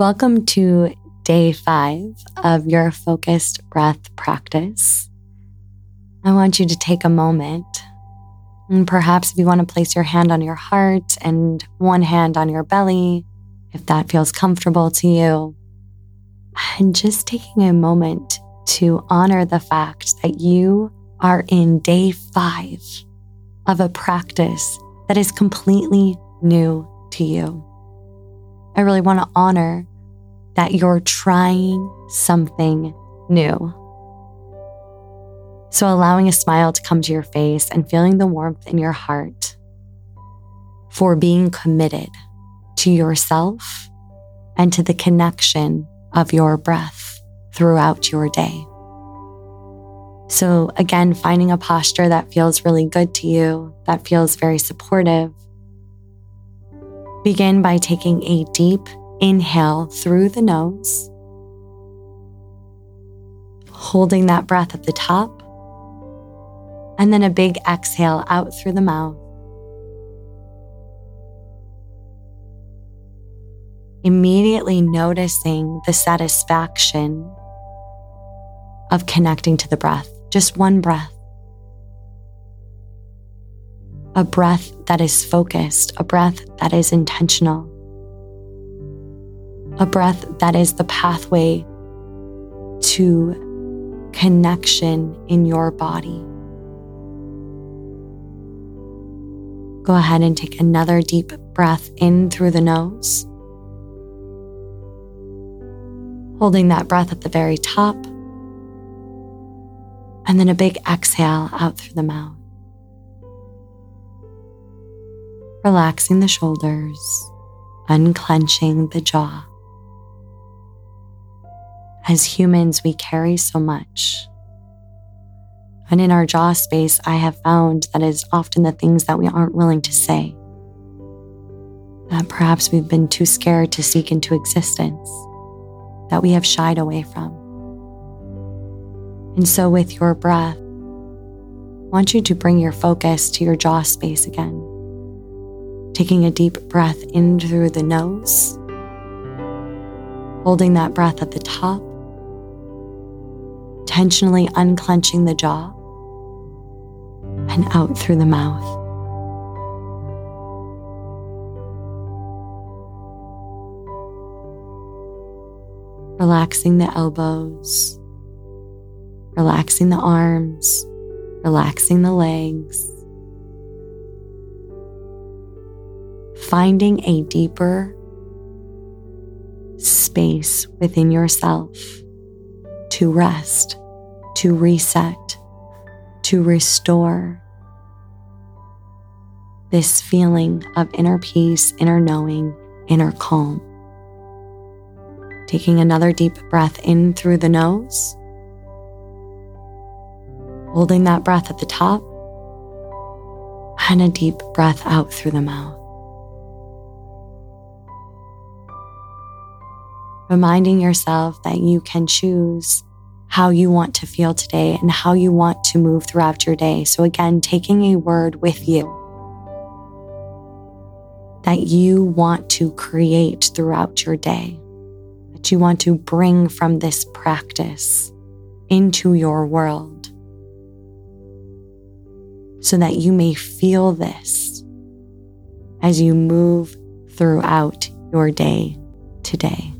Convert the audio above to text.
Welcome to day five of your focused breath practice. I want you to take a moment and perhaps if you want to place your hand on your heart and one hand on your belly, if that feels comfortable to you, and just taking a moment to honor the fact that you are in day five of a practice that is completely new to you. I really want to honor that you're trying something new. So, allowing a smile to come to your face and feeling the warmth in your heart for being committed to yourself and to the connection of your breath throughout your day. So, again, finding a posture that feels really good to you, that feels very supportive. Begin by taking a deep Inhale through the nose, holding that breath at the top, and then a big exhale out through the mouth. Immediately noticing the satisfaction of connecting to the breath, just one breath. A breath that is focused, a breath that is intentional a breath that is the pathway to connection in your body. Go ahead and take another deep breath in through the nose, holding that breath at the very top, and then a big exhale out through the mouth. Relaxing the shoulders, unclenching the jaw. As humans, we carry so much. And in our jaw space, I have found that is often the things that we aren't willing to say. That perhaps we've been too scared to seek into existence, that we have shied away from. And so, with your breath, I want you to bring your focus to your jaw space again. Taking a deep breath in through the nose, holding that breath at the top, intentionally unclenching the jaw and out through the mouth. Relaxing the elbows, relaxing the arms, relaxing the legs. Finding a deeper space within yourself to rest to reset, to restore this feeling of inner peace, inner knowing, inner calm. Taking another deep breath in through the nose, holding that breath at the top, and a deep breath out through the mouth. Reminding yourself that you can choose how you want to feel today and how you want to move throughout your day. So, again, taking a word with you that you want to create throughout your day, that you want to bring from this practice into your world so that you may feel this as you move throughout your day today.